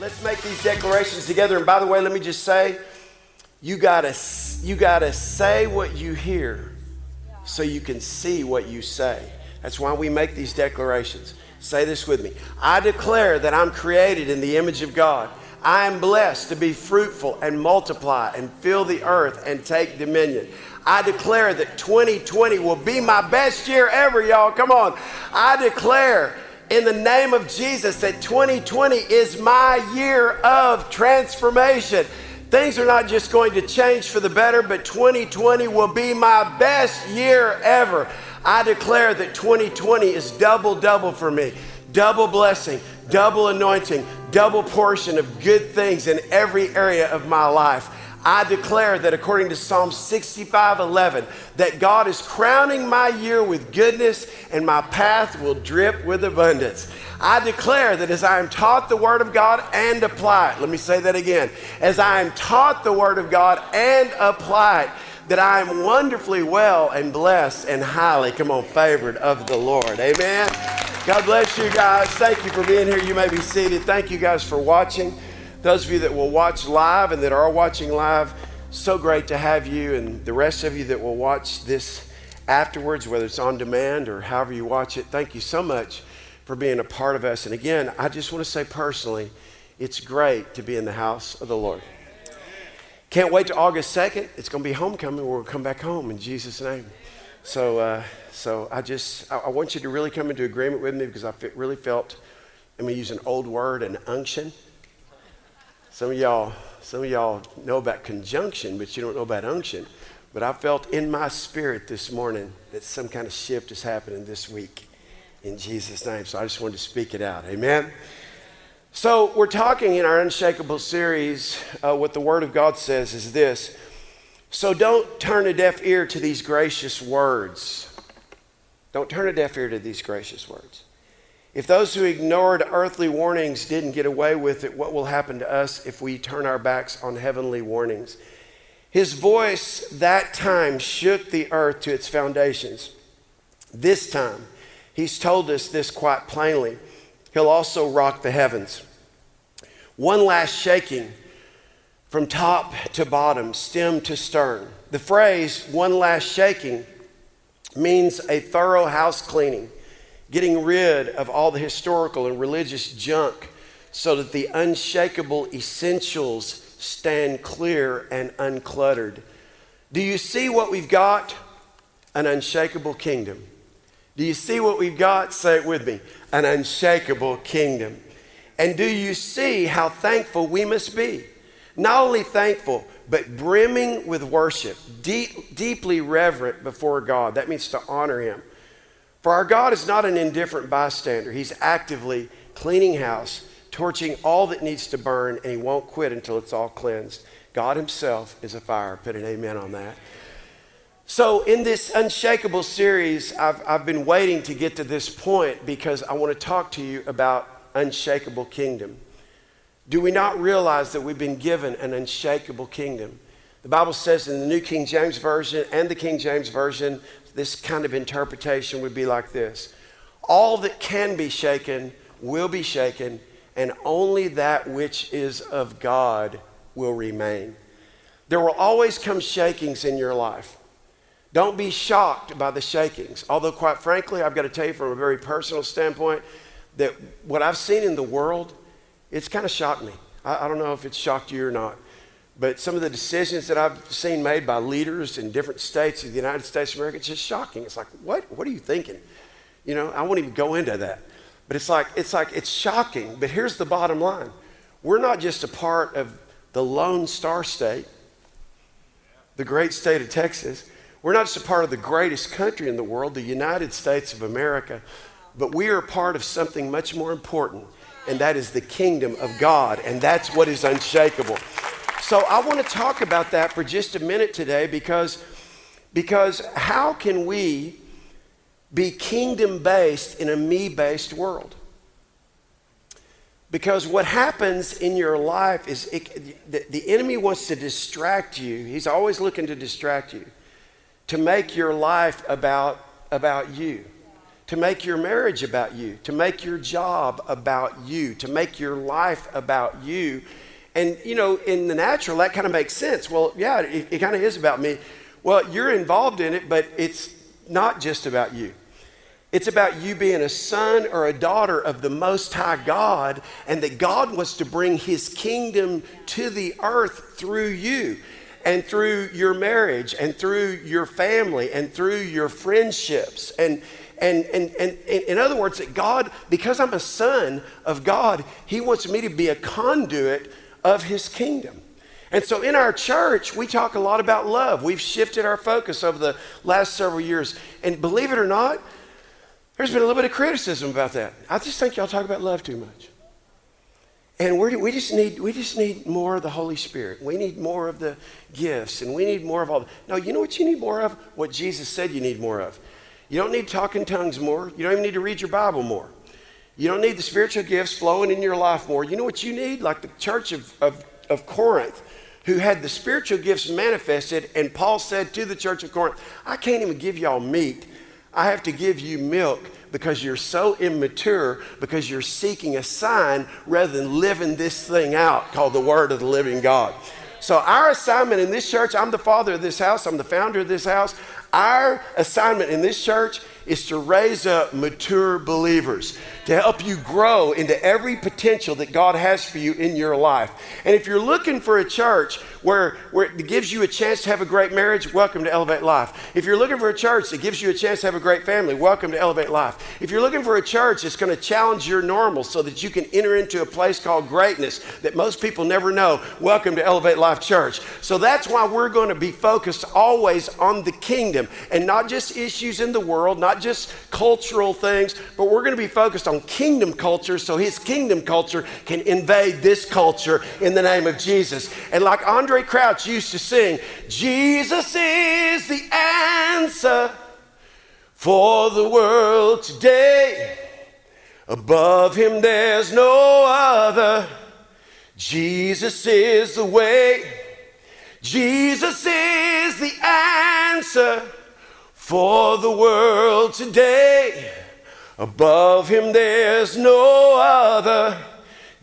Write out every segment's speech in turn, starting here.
Let's make these declarations together. And by the way, let me just say, you gotta, you gotta say what you hear so you can see what you say. That's why we make these declarations. Say this with me. I declare that I'm created in the image of God. I am blessed to be fruitful and multiply and fill the earth and take dominion. I declare that 2020 will be my best year ever, y'all. Come on. I declare in the name of Jesus that 2020 is my year of transformation. Things are not just going to change for the better, but 2020 will be my best year ever. I declare that 2020 is double, double for me. Double blessing, double anointing, double portion of good things in every area of my life. I declare that according to Psalm 65 11, that God is crowning my year with goodness and my path will drip with abundance. I declare that as I am taught the Word of God and apply it, let me say that again. As I am taught the Word of God and apply it, that I am wonderfully well and blessed and highly, come on, favored of the Lord. Amen. God bless you guys. Thank you for being here. You may be seated. Thank you guys for watching. Those of you that will watch live and that are watching live, so great to have you. And the rest of you that will watch this afterwards, whether it's on demand or however you watch it, thank you so much for being a part of us. And again, I just want to say personally, it's great to be in the house of the Lord. Can't wait to August 2nd. It's going to be homecoming. We'll come back home in Jesus' name. So, uh, so I just, I, I, want you to really come into agreement with me because I really felt, I'm going to use an old word, an unction. Some of y'all, some of y'all know about conjunction, but you don't know about unction. But I felt in my spirit this morning that some kind of shift is happening this week in Jesus' name. So I just wanted to speak it out. Amen. So we're talking in our Unshakable series. Uh, what the Word of God says is this. So don't turn a deaf ear to these gracious words. Don't turn a deaf ear to these gracious words. If those who ignored earthly warnings didn't get away with it, what will happen to us if we turn our backs on heavenly warnings? His voice that time shook the earth to its foundations. This time, he's told us this quite plainly. He'll also rock the heavens. One last shaking from top to bottom, stem to stern. The phrase, one last shaking, means a thorough house cleaning getting rid of all the historical and religious junk so that the unshakable essentials stand clear and uncluttered. Do you see what we've got? An unshakable kingdom. Do you see what we've got? Say it with me an unshakable kingdom. And do you see how thankful we must be? Not only thankful, but brimming with worship, deep, deeply reverent before God. That means to honor Him. For our God is not an indifferent bystander. He's actively cleaning house, torching all that needs to burn, and He won't quit until it's all cleansed. God Himself is a fire. Put an amen on that. So, in this unshakable series, I've, I've been waiting to get to this point because I want to talk to you about unshakable kingdom. Do we not realize that we've been given an unshakable kingdom? The Bible says in the New King James Version and the King James Version this kind of interpretation would be like this All that can be shaken will be shaken, and only that which is of God will remain. There will always come shakings in your life. Don't be shocked by the shakings. Although, quite frankly, I've got to tell you from a very personal standpoint that what I've seen in the world, it's kind of shocked me. I, I don't know if it's shocked you or not. But some of the decisions that I've seen made by leaders in different states of the United States of America, it's just shocking. It's like, what? What are you thinking? You know, I won't even go into that. But it's like, it's like, it's shocking. But here's the bottom line. We're not just a part of the Lone Star State, the great state of Texas. We're not just a part of the greatest country in the world, the United States of America, but we are a part of something much more important, and that is the kingdom of God, and that's what is unshakable. So I want to talk about that for just a minute today because, because how can we be kingdom based in a me based world? Because what happens in your life is it, the, the enemy wants to distract you. He's always looking to distract you, to make your life about, about you, to make your marriage about you, to make your job about you, to make your life about you. And, you know, in the natural, that kind of makes sense. Well, yeah, it, it kind of is about me. Well, you're involved in it, but it's not just about you. It's about you being a son or a daughter of the Most High God, and that God wants to bring His kingdom to the earth through you, and through your marriage, and through your family, and through your friendships. And, and, and, and, and in other words, that God, because I'm a son of God, He wants me to be a conduit of His kingdom. And so in our church, we talk a lot about love. We've shifted our focus over the last several years. And believe it or not, there's been a little bit of criticism about that. I just think y'all talk about love too much. And we just, need, we just need more of the Holy Spirit. We need more of the gifts, and we need more of all. The, no, you know what you need more of? What Jesus said you need more of. You don't need talking tongues more. You don't even need to read your Bible more. You don't need the spiritual gifts flowing in your life more. You know what you need? Like the church of, of, of Corinth, who had the spiritual gifts manifested, and Paul said to the church of Corinth, I can't even give y'all meat I have to give you milk because you're so immature, because you're seeking a sign rather than living this thing out called the Word of the living God. So, our assignment in this church, I'm the father of this house, I'm the founder of this house. Our assignment in this church is to raise up mature believers, to help you grow into every potential that God has for you in your life. And if you're looking for a church where, where it gives you a chance to have a great marriage, welcome to Elevate Life. If you're looking for a church that gives you a chance to have a great family, welcome to Elevate Life. If you're looking for a church that's going to challenge your normal so that you can enter into a place called greatness that most people never know, welcome to Elevate Life Church. So that's why we're going to be focused always on the kingdom and not just issues in the world, not just cultural things, but we're going to be focused on kingdom culture so his kingdom culture can invade this culture in the name of Jesus. And like Andre Crouch used to sing, Jesus is the answer for the world today. Above him there's no other. Jesus is the way. Jesus is the answer for the world today. Above him there's no other.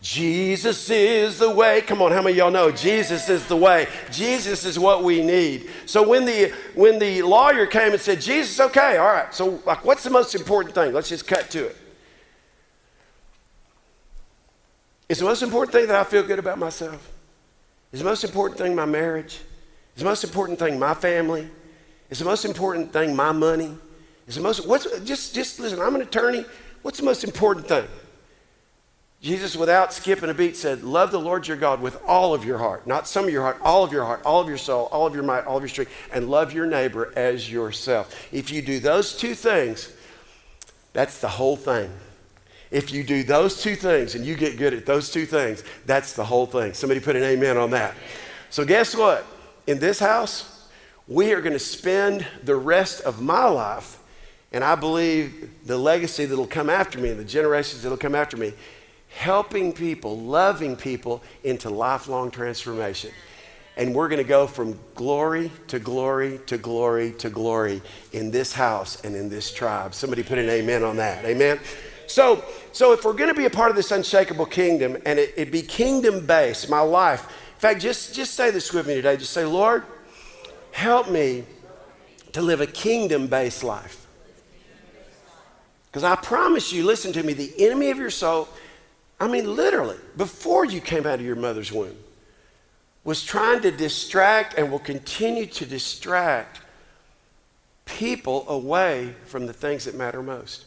Jesus is the way. Come on, how many of y'all know Jesus is the way? Jesus is what we need. So when the when the lawyer came and said, Jesus, okay, all right. So like what's the most important thing? Let's just cut to it. it. Is the most important thing that I feel good about myself? Is the most important thing my marriage? Is the most important thing my family? Is the most important thing my money? Is the most what's just just listen, I'm an attorney. What's the most important thing? Jesus, without skipping a beat, said, Love the Lord your God with all of your heart, not some of your heart, all of your heart, all of your soul, all of your might, all of your strength, and love your neighbor as yourself. If you do those two things, that's the whole thing. If you do those two things and you get good at those two things, that's the whole thing. Somebody put an amen on that. So, guess what? In this house, we are going to spend the rest of my life, and I believe the legacy that'll come after me and the generations that'll come after me helping people, loving people into lifelong transformation. And we're going to go from glory to glory to glory to glory in this house and in this tribe. Somebody put an amen on that. Amen. So, so if we're going to be a part of this unshakable kingdom and it, it be kingdom based, my life, in fact, just, just say this with me today. Just say, Lord, help me to live a kingdom based life. Because I promise you, listen to me, the enemy of your soul I mean, literally, before you came out of your mother's womb, was trying to distract and will continue to distract people away from the things that matter most.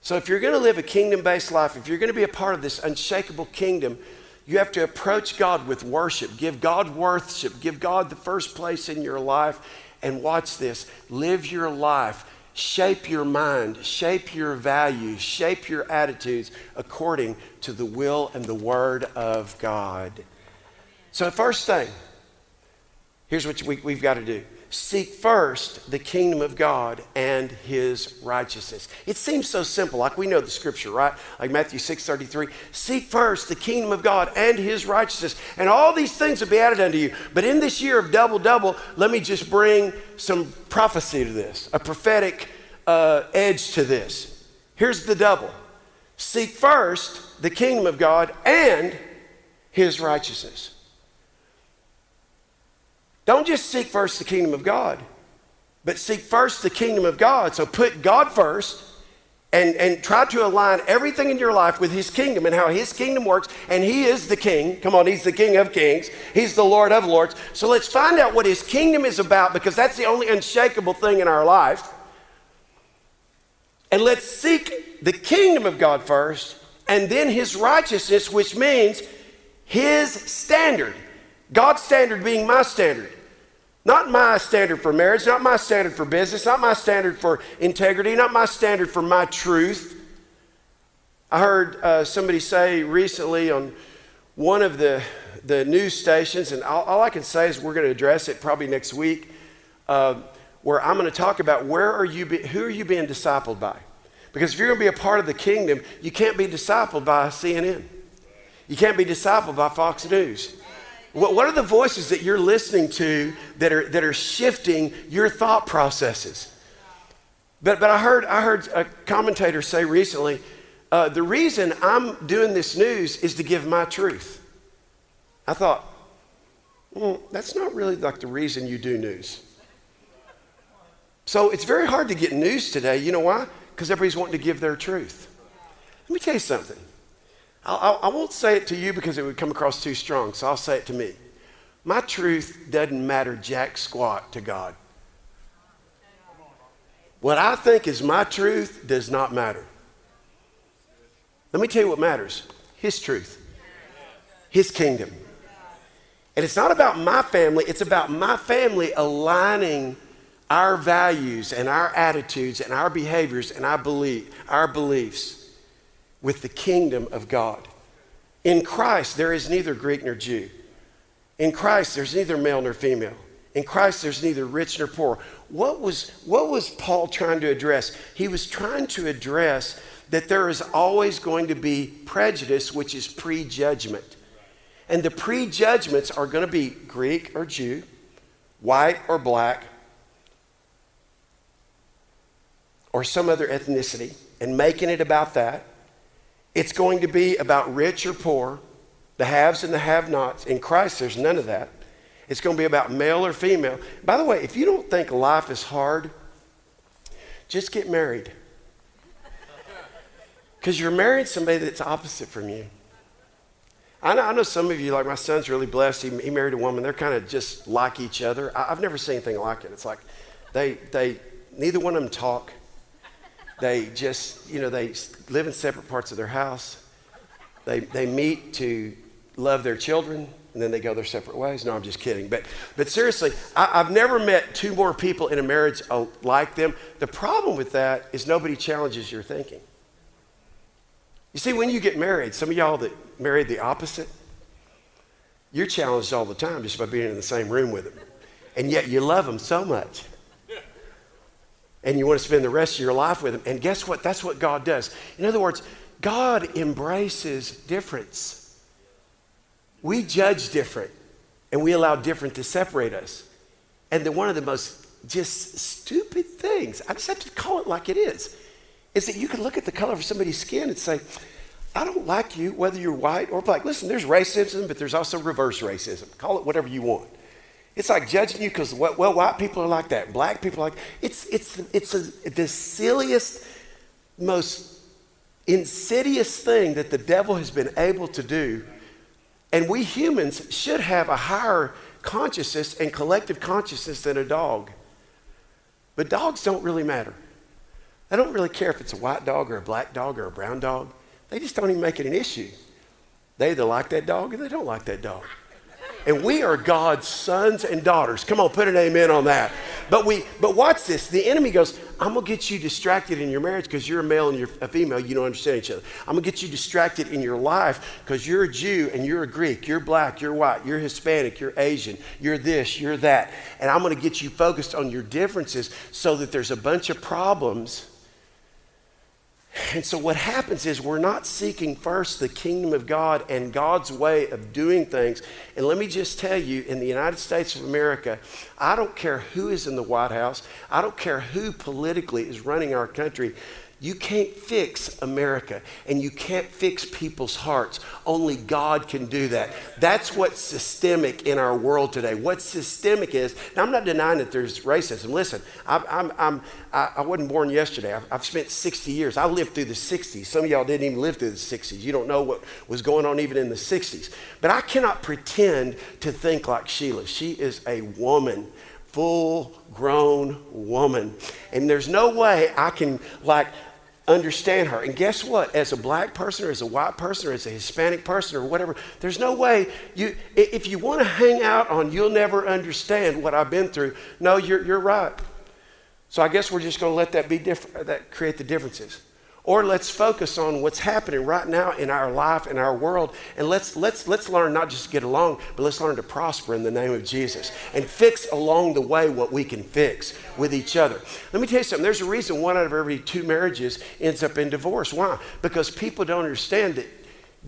So, if you're going to live a kingdom based life, if you're going to be a part of this unshakable kingdom, you have to approach God with worship. Give God worship. Give God the first place in your life. And watch this live your life shape your mind, shape your values, shape your attitudes according to the will and the word of God. So, first thing, here's what we, we've got to do seek first the kingdom of God and his righteousness. It seems so simple, like we know the scripture, right? Like Matthew 6 33. Seek first the kingdom of God and his righteousness, and all these things will be added unto you. But in this year of double double, let me just bring some prophecy to this, a prophetic uh, edge to this. Here's the double seek first the kingdom of God and his righteousness. Don't just seek first the kingdom of God, but seek first the kingdom of God. So put God first and, and try to align everything in your life with his kingdom and how his kingdom works. And he is the king. Come on, he's the king of kings, he's the Lord of lords. So let's find out what his kingdom is about because that's the only unshakable thing in our life. And let's seek the kingdom of God first and then his righteousness, which means his standard. God's standard being my standard. Not my standard for marriage, not my standard for business, not my standard for integrity, not my standard for my truth. I heard uh, somebody say recently on one of the, the news stations, and all, all I can say is we're going to address it probably next week, uh, where I'm going to talk about where are you be, who are you being discipled by? Because if you're going to be a part of the kingdom, you can't be discipled by CNN. You can't be discipled by Fox News. What, what are the voices that you're listening to that are, that are shifting your thought processes? But, but I, heard, I heard a commentator say recently uh, the reason I'm doing this news is to give my truth. I thought, well, that's not really like the reason you do news. So it's very hard to get news today. You know why? Because everybody's wanting to give their truth. Let me tell you something. I will not say it to you because it would come across too strong, so I'll say it to me. My truth doesn't matter jack squat to God. What I think is my truth does not matter. Let me tell you what matters His truth, His kingdom. And it's not about my family, it's about my family aligning our values and our attitudes and our behaviors and our, belief, our beliefs with the kingdom of God. In Christ, there is neither Greek nor Jew. In Christ, there's neither male nor female. In Christ, there's neither rich nor poor. What was, what was Paul trying to address? He was trying to address that there is always going to be prejudice, which is prejudgment. And the prejudgments are going to be Greek or Jew, white or black, or some other ethnicity and making it about that. It's going to be about rich or poor, the haves and the have nots. In Christ, there's none of that. It's going to be about male or female. By the way, if you don't think life is hard, just get married. Because you're marrying somebody that's opposite from you. I know, I know, some of you, like my son's really blessed. He, he married a woman. They're kind of just like each other. I, have never seen anything like it. It's like they, they, neither one of them talk. They just, you know, they live in separate parts of their house. They, they meet to love their children, and then they go their separate ways. No, I'm just kidding. But, but seriously, I, have never met two more people in a marriage uh, like them. The problem with that is nobody challenges your thinking. You see, when you get married, some of y'all that married the opposite, you're challenged all the time just by being in the same room with them. And yet you love them so much and you want to spend the rest of your life with them. And guess what? That's what God does. In other words, God embraces difference. We judge different, and we allow different to separate us. And then one of the most just stupid things, I just have to call it like it is, is that you can look at the color of somebody's skin and say, I don't like you whether you're white or black. Listen, there's racism, but there's also reverse racism. Call it whatever you want. It's like judging you because, well, white people are like that, black people are like It's, it's, it's a, the silliest, most insidious thing that the devil has been able to do. And we humans should have a higher consciousness and collective consciousness than a dog. But dogs don't really matter. They don't really care if it's a white dog or a black dog or a brown dog. They just don't even make it an issue. They either like that dog or they don't like that dog. And we are God's sons and daughters. Come on, put an amen on that. But we but watch this. The enemy goes, I'm gonna get you distracted in your marriage because you're a male and you're a female, you don't understand each other. I'm gonna get you distracted in your life because you're a Jew and you're a Greek, you're black, you're white, you're Hispanic, you're Asian, you're this, you're that. And I'm gonna get you focused on your differences so that there's a bunch of problems And so, what happens is we're not seeking first the kingdom of God and God's way of doing things. And let me just tell you, in the United States of America, I don't care who is in the White House, I don't care who politically is running our country. You can't fix America and you can't fix people's hearts. Only God can do that. That's what's systemic in our world today. What systemic is, now I'm not denying that there's racism. Listen, I'm, I'm, I'm, I, I wasn't born yesterday. I've, I've spent 60 years. I lived through the 60s. Some of y'all didn't even live through the 60s. You don't know what was going on even in the 60s. But I cannot pretend to think like Sheila. She is a woman full grown woman. And there's no way I can, like, understand her. And guess what? As a black person or as a white person or as a Hispanic person or whatever, there's no way you, if you want to hang out on you'll never understand what I've been through, no, you're, you're right. So I guess we're just going to let that be different, that create the differences. Or let's focus on what's happening right now in our life, in our world, and let's, let's, let's learn not just to get along, but let's learn to prosper in the name of Jesus and fix along the way what we can fix with each other. Let me tell you something. There's a reason one out of every two marriages ends up in divorce. Why? Because people don't understand that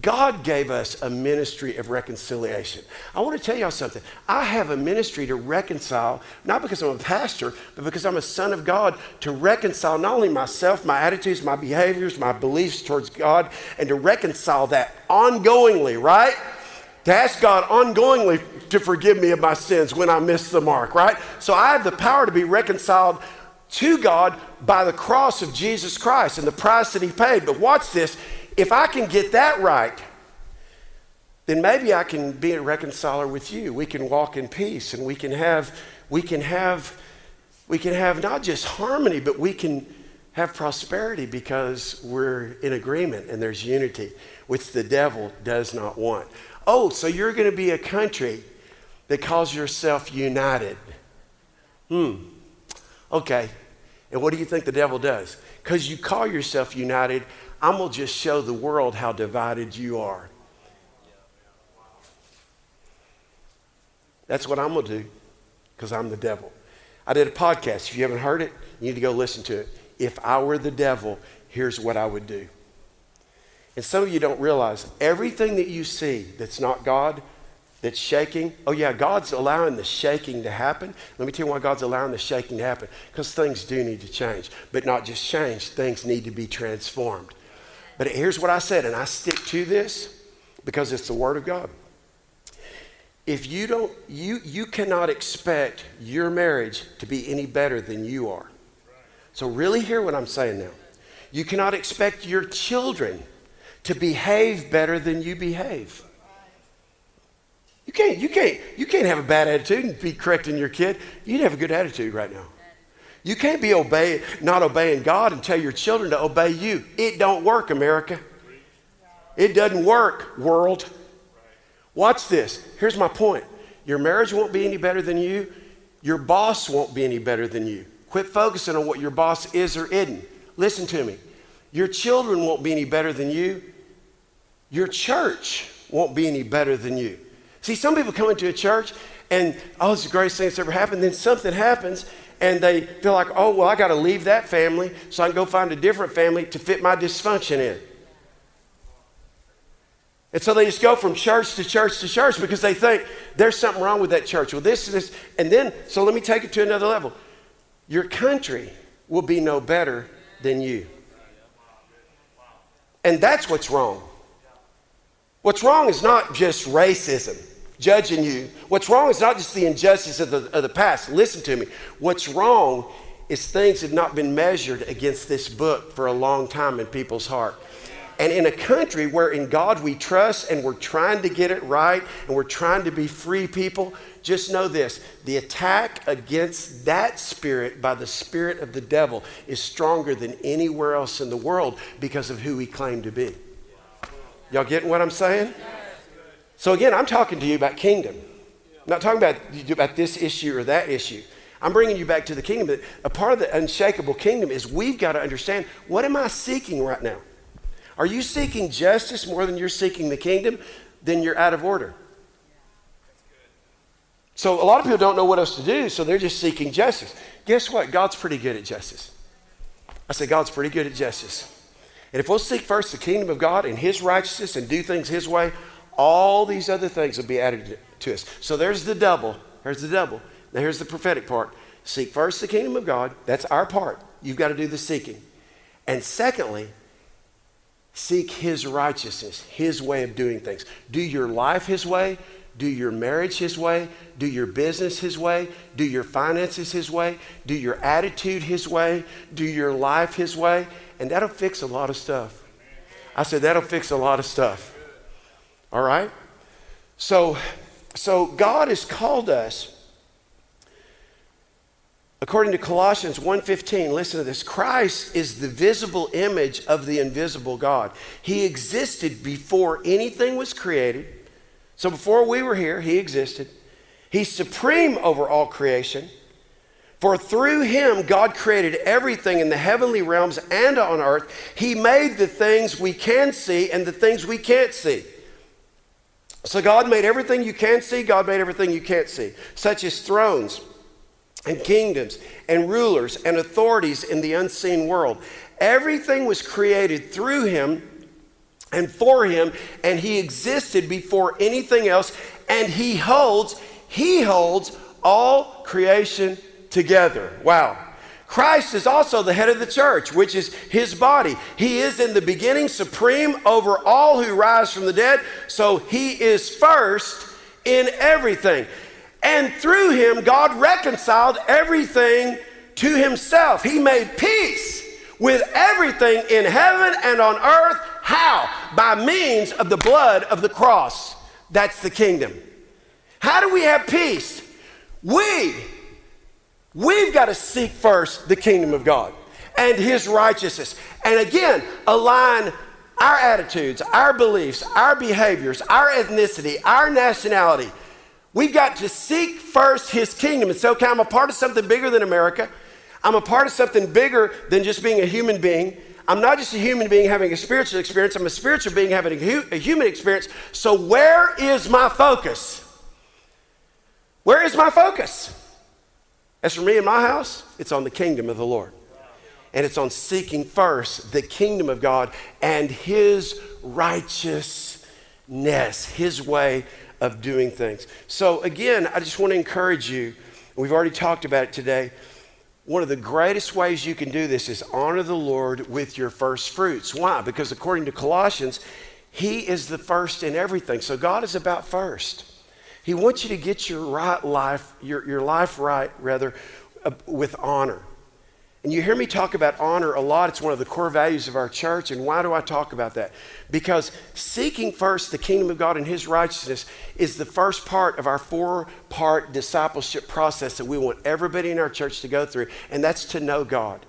God gave us a ministry of reconciliation. I want to tell y'all something. I have a ministry to reconcile, not because I'm a pastor, but because I'm a son of God, to reconcile not only myself, my attitudes, my behaviors, my beliefs towards God, and to reconcile that ongoingly, right? To ask God ongoingly to forgive me of my sins when I miss the mark, right? So I have the power to be reconciled to God by the cross of Jesus Christ and the price that He paid. But watch this if I can get that right, then maybe I can be a reconciler with you. We can walk in peace and we can have, we can have, we can have not just harmony, but we can have prosperity because we're in agreement and there's unity, which the devil does not want. Oh, so you're going to be a country that calls yourself united. Hmm. Okay. And what do you think the devil does? Because you call yourself united, I'm going to just show the world how divided you are. That's what I'm going to do because I'm the devil. I did a podcast. If you haven't heard it, you need to go listen to it. If I were the devil, here's what I would do. And some of you don't realize everything that you see that's not God, that's shaking. Oh, yeah, God's allowing the shaking to happen. Let me tell you why God's allowing the shaking to happen. Because things do need to change. But not just change, things need to be transformed. But here's what I said, and I stick to this because it's the Word of God. If you don't, you, you cannot expect your marriage to be any better than you are. So, really, hear what I'm saying now. You cannot expect your children to behave better than you behave. You can't, you can't, you can't have a bad attitude and be correcting your kid. You'd have a good attitude right now. You can't be obey, not obeying God and tell your children to obey you. It don't work, America. It doesn't work, world. Watch this. Here's my point. Your marriage won't be any better than you. Your boss won't be any better than you. Quit focusing on what your boss is or isn't. Listen to me. Your children won't be any better than you. Your church won't be any better than you. See, some people come into a church and, oh, it's the greatest thing that's ever happened. Then something happens and they feel like, oh, well, I got to leave that family so I can go find a different family to fit my dysfunction in. And so they just go from church to church to church because they think there's something wrong with that church. Well, this is. And then, so let me take it to another level. Your country will be no better than you. And that's what's wrong. What's wrong is not just racism judging you. What's wrong is not just the injustice of the, of the past. Listen to me. What's wrong is things have not been measured against this book for a long time in people's heart. And in a country where in God we trust and we're trying to get it right and we're trying to be free people, just know this the attack against that spirit by the spirit of the devil is stronger than anywhere else in the world because of who he claimed to be. Y'all getting what I'm saying? So again, I'm talking to you about kingdom. I'm not talking about, about this issue or that issue. I'm bringing you back to the kingdom. But a part of the unshakable kingdom is we've got to understand what am I seeking right now? Are you seeking justice more than you're seeking the kingdom? Then you're out of order. So a lot of people don't know what else to do, so they're just seeking justice. Guess what? God's pretty good at justice. I say God's pretty good at justice. And if we'll seek first the kingdom of God and his righteousness and do things his way, all these other things will be added to us. So there's the double. There's the double. Now here's the prophetic part. Seek first the kingdom of God. That's our part. You've got to do the seeking. And secondly, seek his righteousness, his way of doing things. Do your life his way. Do your marriage his way. Do your business his way. Do your finances his way. Do your attitude his way. Do your life his way. And that'll fix a lot of stuff. I said, that'll fix a lot of stuff. All right? So, so God has called us according to Colossians 1:15 listen to this Christ is the visible image of the invisible God he existed before anything was created so before we were here he existed he's supreme over all creation for through him, God created everything in the heavenly realms and on earth. He made the things we can see and the things we can't see. So God made everything you can see, God made everything you can't see, such as thrones and kingdoms and rulers and authorities in the unseen world. Everything was created through him and for him, and he existed before anything else, and he holds, he holds all creation together. Wow. Christ is also the head of the church, which is his body. He is in the beginning supreme over all who rise from the dead, so he is first in everything. And through him, God reconciled everything to himself. He made peace with everything in heaven and on earth. How? By means of the blood of the cross. That's the kingdom. How do we have peace? We We've got to seek first the kingdom of God and his righteousness. And again, align our attitudes, our beliefs, our behaviors, our ethnicity, our nationality. We've got to seek first his kingdom. And so, okay, I'm a part of something bigger than America. I'm a part of something bigger than just being a human being. I'm not just a human being having a spiritual experience, I'm a spiritual being having a, hu- a human experience. So, where is my focus? Where is my focus? As for me and my house, it's on the kingdom of the Lord. And it's on seeking first the kingdom of God and his righteousness, his way of doing things. So, again, I just want to encourage you. We've already talked about it today. One of the greatest ways you can do this is honor the Lord with your first fruits. Why? Because according to Colossians, He is the first in everything. So God is about first. He wants you to get your right life, your, your life right, rather, uh, with honor. And you hear me talk about honor a lot. It's one of the core values of our church. And why do I talk about that? Because seeking first the kingdom of God and his righteousness is the first part of our four part discipleship process that we want everybody in our church to go through, and that's to know God.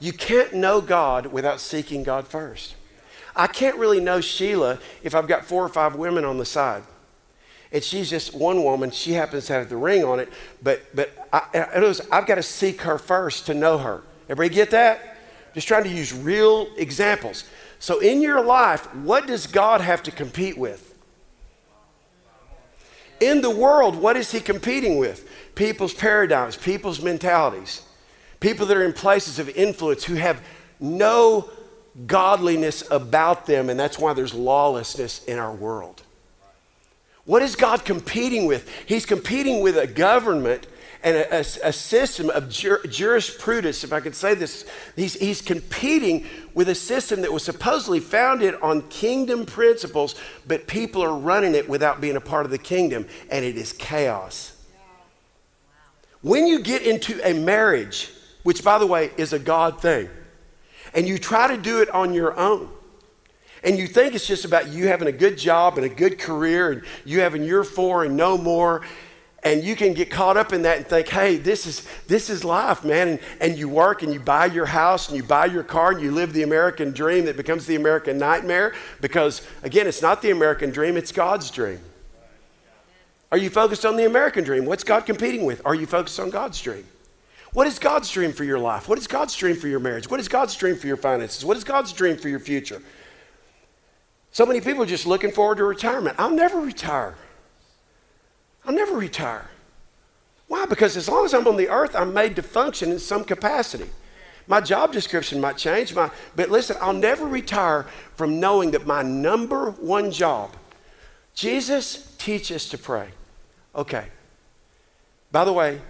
You can't know God without seeking God first. I can't really know Sheila if I've got four or five women on the side and she's just one woman. She happens to have the ring on it, but but I, was, I've got to seek her first to know her. Everybody get that? Just trying to use real examples. So in your life, what does God have to compete with? In the world, what is He competing with? People's paradigms, people's mentalities, people that are in places of influence who have no godliness about them, and that's why there's lawlessness in our world. What is God competing with? He's competing with a government and a, a, a system of jur, jurisprudence, if I could say this. He's, he's competing with a system that was supposedly founded on kingdom principles, but people are running it without being a part of the kingdom, and it is chaos. When you get into a marriage, which by the way is a God thing, and you try to do it on your own, and you think it's just about you having a good job and a good career and you having your four and no more. And you can get caught up in that and think hey this is this is life man. And, and you work and you buy your house and you buy your car and you live the american dream that becomes the american nightmare. Because again it's not the american dream it's god's dream. Are you focused on the american dream? What's god competing with? Are you focused on god's dream? What is god's dream for your life? What is god's dream for your marriage? What is god's dream for your finances? What is god's dream for your future so many people are just looking forward to retirement. I'll never retire. I'll never retire. Why? Because as long as I'm on the earth, I'm made to function in some capacity. My job description might change, my, but listen, I'll never retire from knowing that my number one job, Jesus, teach us to pray. Okay. By the way,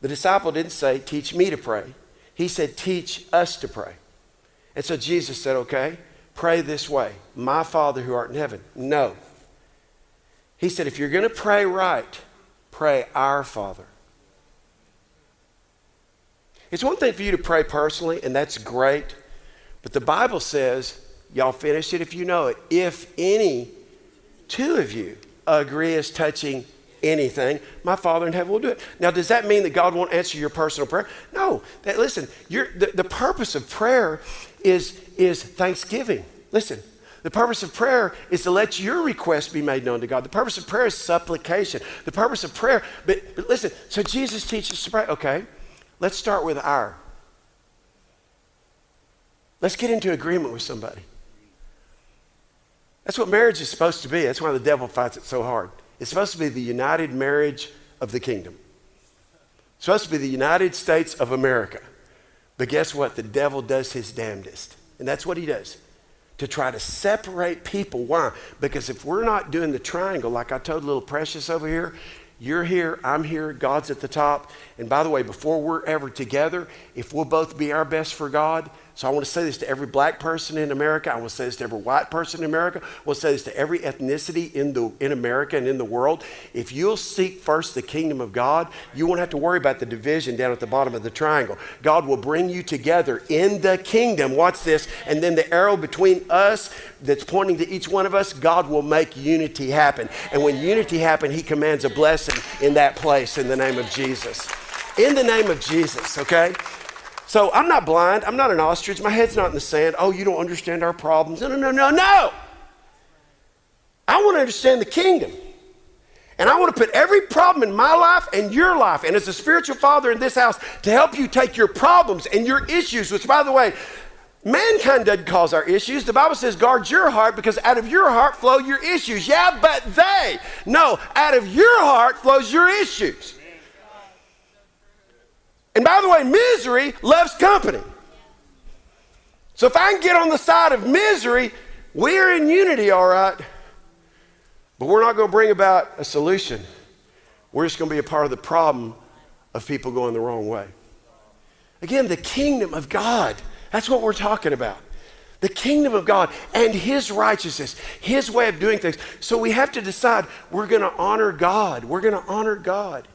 the disciple didn't say, teach me to pray. He said, teach us to pray. And so Jesus said, okay, pray this way My Father who art in heaven. No. He said, if you're going to pray right, pray our Father. It's one thing for you to pray personally, and that's great. But the Bible says, y'all finish it if you know it, if any two of you agree as touching anything, my Father in heaven will do it. Now, does that mean that God won't answer your personal prayer? No. That, listen, the, the purpose of prayer is, is thanksgiving. Listen, the purpose of prayer is to let your request be made known to God. The purpose of prayer is supplication. The purpose of prayer, but, but listen, so Jesus teaches to pray. Okay, Let's start with our. Let's get into agreement with somebody. That's what marriage is supposed to be. That's why the devil fights it so hard. It's supposed to be the united marriage of the kingdom. It's supposed to be the United States of America. But guess what? The devil does his damnedest. And that's what he does to try to separate people. Why? Because if we're not doing the triangle, like I told little Precious over here, you're here, I'm here, God's at the top. And by the way, before we're ever together, if we'll both be our best for God, so I want to say this to every black person in America. I want to say this to every white person in America. I want to say this to every ethnicity in, the, in America and in the world. If you'll seek first the kingdom of God, you won't have to worry about the division down at the bottom of the triangle. God will bring you together in the kingdom. Watch this. And then the arrow between us that's pointing to each one of us, God will make unity happen. And when unity happens, He commands a blessing in that place in the name of Jesus. In the name of Jesus, okay? So I'm not blind. I'm not an ostrich. My head's not in the sand. Oh, you don't understand our problems. No, no, no, no, no. I want to understand the kingdom. And I want to put every problem in my life and your life, and as a spiritual father in this house, to help you take your problems and your issues, which, by the way, mankind doesn't cause our issues. The Bible says, guard your heart because out of your heart flow your issues. Yeah, but they. No, out of your heart flows your issues. And by the way, misery loves company. So if I can get on the side of misery, we're in unity, all right. But we're not going to bring about a solution. We're just going to be a part of the problem of people going the wrong way. Again, the kingdom of God. That's what we're talking about. The kingdom of God and His righteousness, His way of doing things. So we have to decide we're going to honor God. We're going to honor God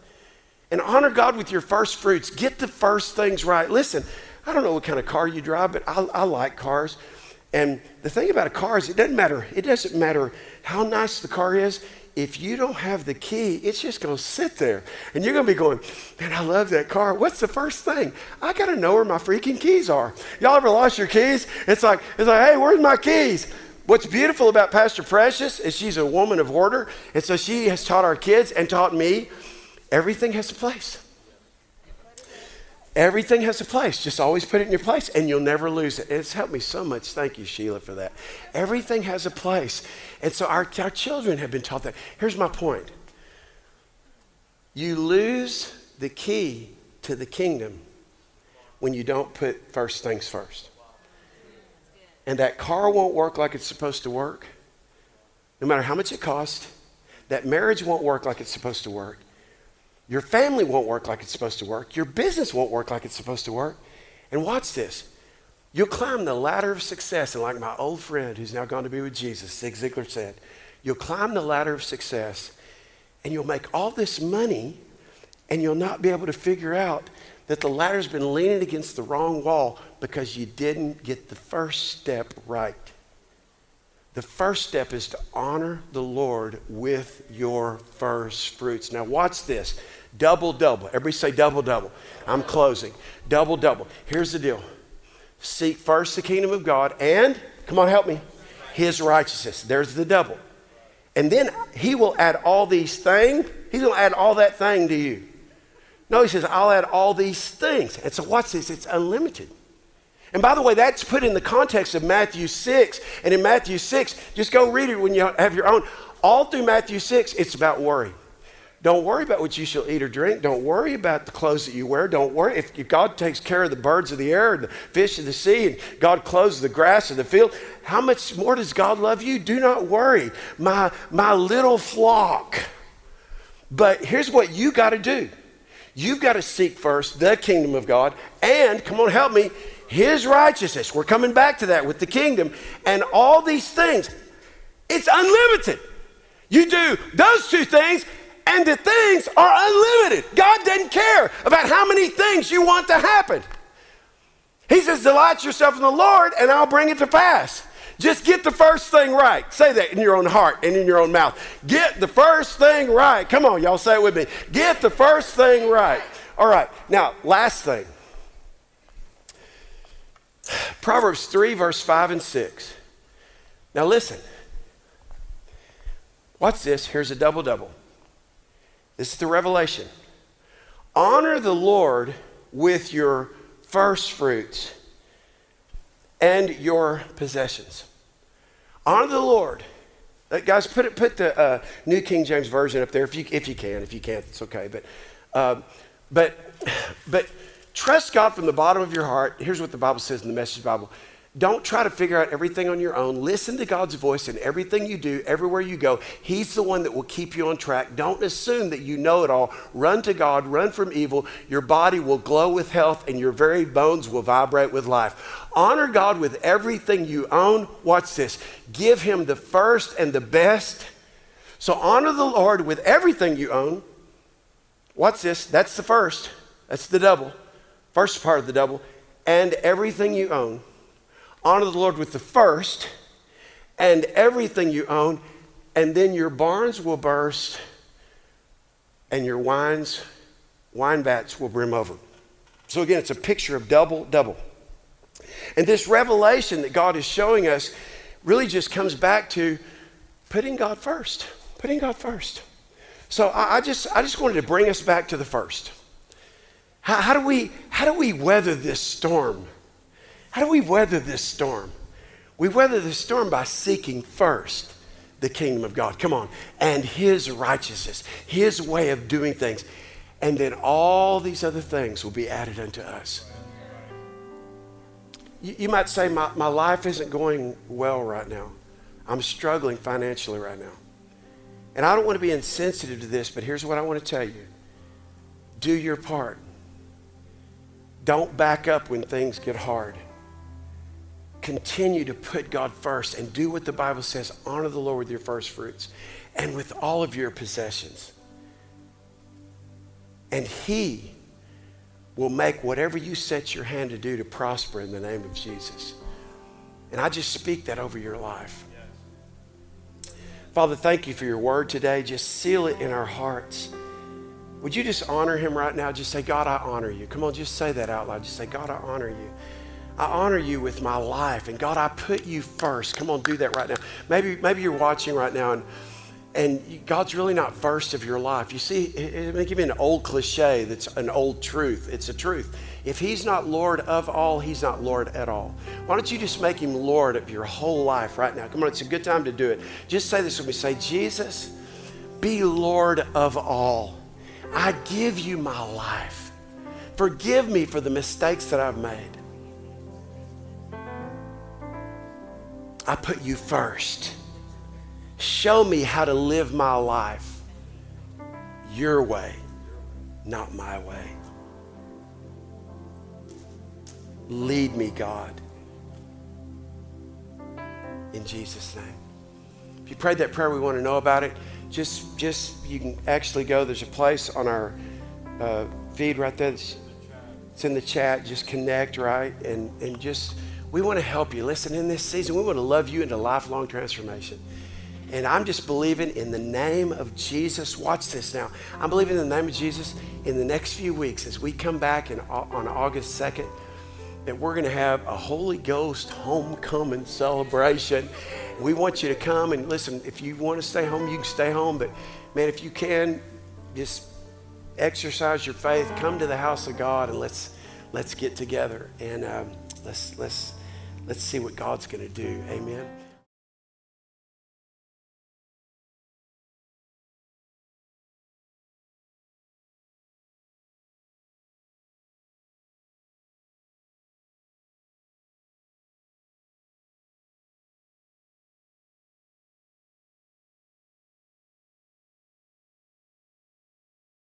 and honor God with your first fruits. Get the first things right. Listen, I don't know what kind of car you drive, but I, I like cars. And the thing about a car is it doesn't matter. It doesn't matter how nice the car is. If you don't have the key, it's just going to sit there. And you're going to be going, man, I love that car. What's the first thing? I got to know where my freaking keys are. Y'all ever lost your keys? It's like, it's like, hey, where's my keys? What's beautiful about Pastor Precious is she's a woman of order. And so she has taught our kids and taught me Everything has a place. Everything has a place. Just always put it in your place and you'll never lose it. It's helped me so much. Thank you, Sheila, for that. Everything has a place. And so our, our children have been taught that. Here's my point you lose the key to the kingdom when you don't put first things first. And that car won't work like it's supposed to work, no matter how much it costs. That marriage won't work like it's supposed to work. Your family won't work like it's supposed to work. Your business won't work like it's supposed to work. And watch this. You'll climb the ladder of success. And like my old friend who's now gone to be with Jesus, Zig Ziglar said, you'll climb the ladder of success and you'll make all this money and you'll not be able to figure out that the ladder's been leaning against the wrong wall because you didn't get the first step right. The first step is to honor the Lord with your first fruits. Now, watch this double, double. Everybody say double, double. I'm closing. Double, double. Here's the deal seek first the kingdom of God and, come on, help me, his righteousness. There's the double. And then he will add all these things. He's going to add all that thing to you. No, he says, I'll add all these things. And so, watch this it's unlimited. And by the way, that's put in the context of Matthew 6. And in Matthew 6, just go read it when you have your own. All through Matthew 6, it's about worry. Don't worry about what you shall eat or drink. Don't worry about the clothes that you wear. Don't worry. If, God takes care of the birds of the air and the fish of the sea and God clothes the grass of the field, how much more does God love you? Do not worry, my, my little flock. But here's what you got to do you've got to seek first the kingdom of God and, come on, help me, his righteousness. We're coming back to that with the kingdom. And all these things, it's unlimited. You do those two things, and the things are unlimited. God doesn't care about how many things you want to happen. He says, Delight yourself in the Lord, and I'll bring it to pass. Just get the first thing right. Say that in your own heart and in your own mouth. Get the first thing right. Come on, y'all say it with me. Get the first thing right. All right, now, last thing. Proverbs 3, verse 5 and 6. Now, listen. What's this? Here's a double double. This is the revelation. Honor the Lord with your first fruits and your possessions. Honor the Lord. Uh, guys, put it, put the uh, New King James Version up there if you, if you can. If you can't, it's okay. But, uh, but, but trust God from the bottom of your heart. Here's what the Bible says in the Message Bible don't try to figure out everything on your own. Listen to God's voice in everything you do, everywhere you go. He's the one that will keep you on track. Don't assume that you know it all. Run to God, run from evil. Your body will glow with health, and your very bones will vibrate with life. Honor God with everything you own. Watch this give Him the first and the best. So honor the Lord with everything you own. Watch this. That's the first. That's the double. First part of the double. And everything you own. Honor the Lord with the first and everything you own, and then your barns will burst and your wines, wine vats will brim over. So again, it's a picture of double, double. And this revelation that God is showing us really just comes back to putting God first, putting God first. So I, I just, I just wanted to bring us back to the first. How, how, do we, how do we weather this storm? How do we weather this storm? We weather the storm by seeking first the kingdom of God. Come on. And his righteousness, his way of doing things. And then all these other things will be added unto us. You, you might say, my, my life isn't going well right now. I'm struggling financially right now. And I don't want to be insensitive to this, but here's what I want to tell you do your part. Don't back up when things get hard continue to put God first and do what the Bible says honor the Lord with your first fruits and with all of your possessions. And He will make whatever you set your hand to do to prosper in the name of Jesus. And I just speak that over your life. Father, thank you for your word today. Just seal it in our hearts. Would you just honor him right now? Just say, God, I honor you. Come on, just say that out loud. Just say, God, I honor you. I honor you with my life. And God, I put you first. Come on, do that right now. Maybe, maybe you're watching right now and, and God's really not first of your life. You see, let me give you an old cliche that's an old truth. It's a truth. If He's not Lord of all, He's not Lord at all. Why don't you just make Him Lord of your whole life right now? Come on, it's a good time to do it. Just say this with me say, Jesus, be Lord of all. I give you my life. Forgive me for the mistakes that I've made. I put you first. Show me how to live my life your way, not my way. Lead me, God. In Jesus' name. If you prayed that prayer, we want to know about it. Just, just you can actually go. There's a place on our uh, feed right there. It's, in the chat. Just connect, right? And and just we want to help you. Listen, in this season, we want to love you into lifelong transformation. And I'm just believing in the name of Jesus. Watch this now. I'm believing in the name of Jesus in the next few weeks as we come back in, on August 2nd that we're going to have a Holy Ghost homecoming celebration. We want you to come and listen. If you want to stay home, you can stay home. But man, if you can, just exercise your faith. Come to the house of God and let's let's get together and um, let's let's Let's see what God's going to do. Amen.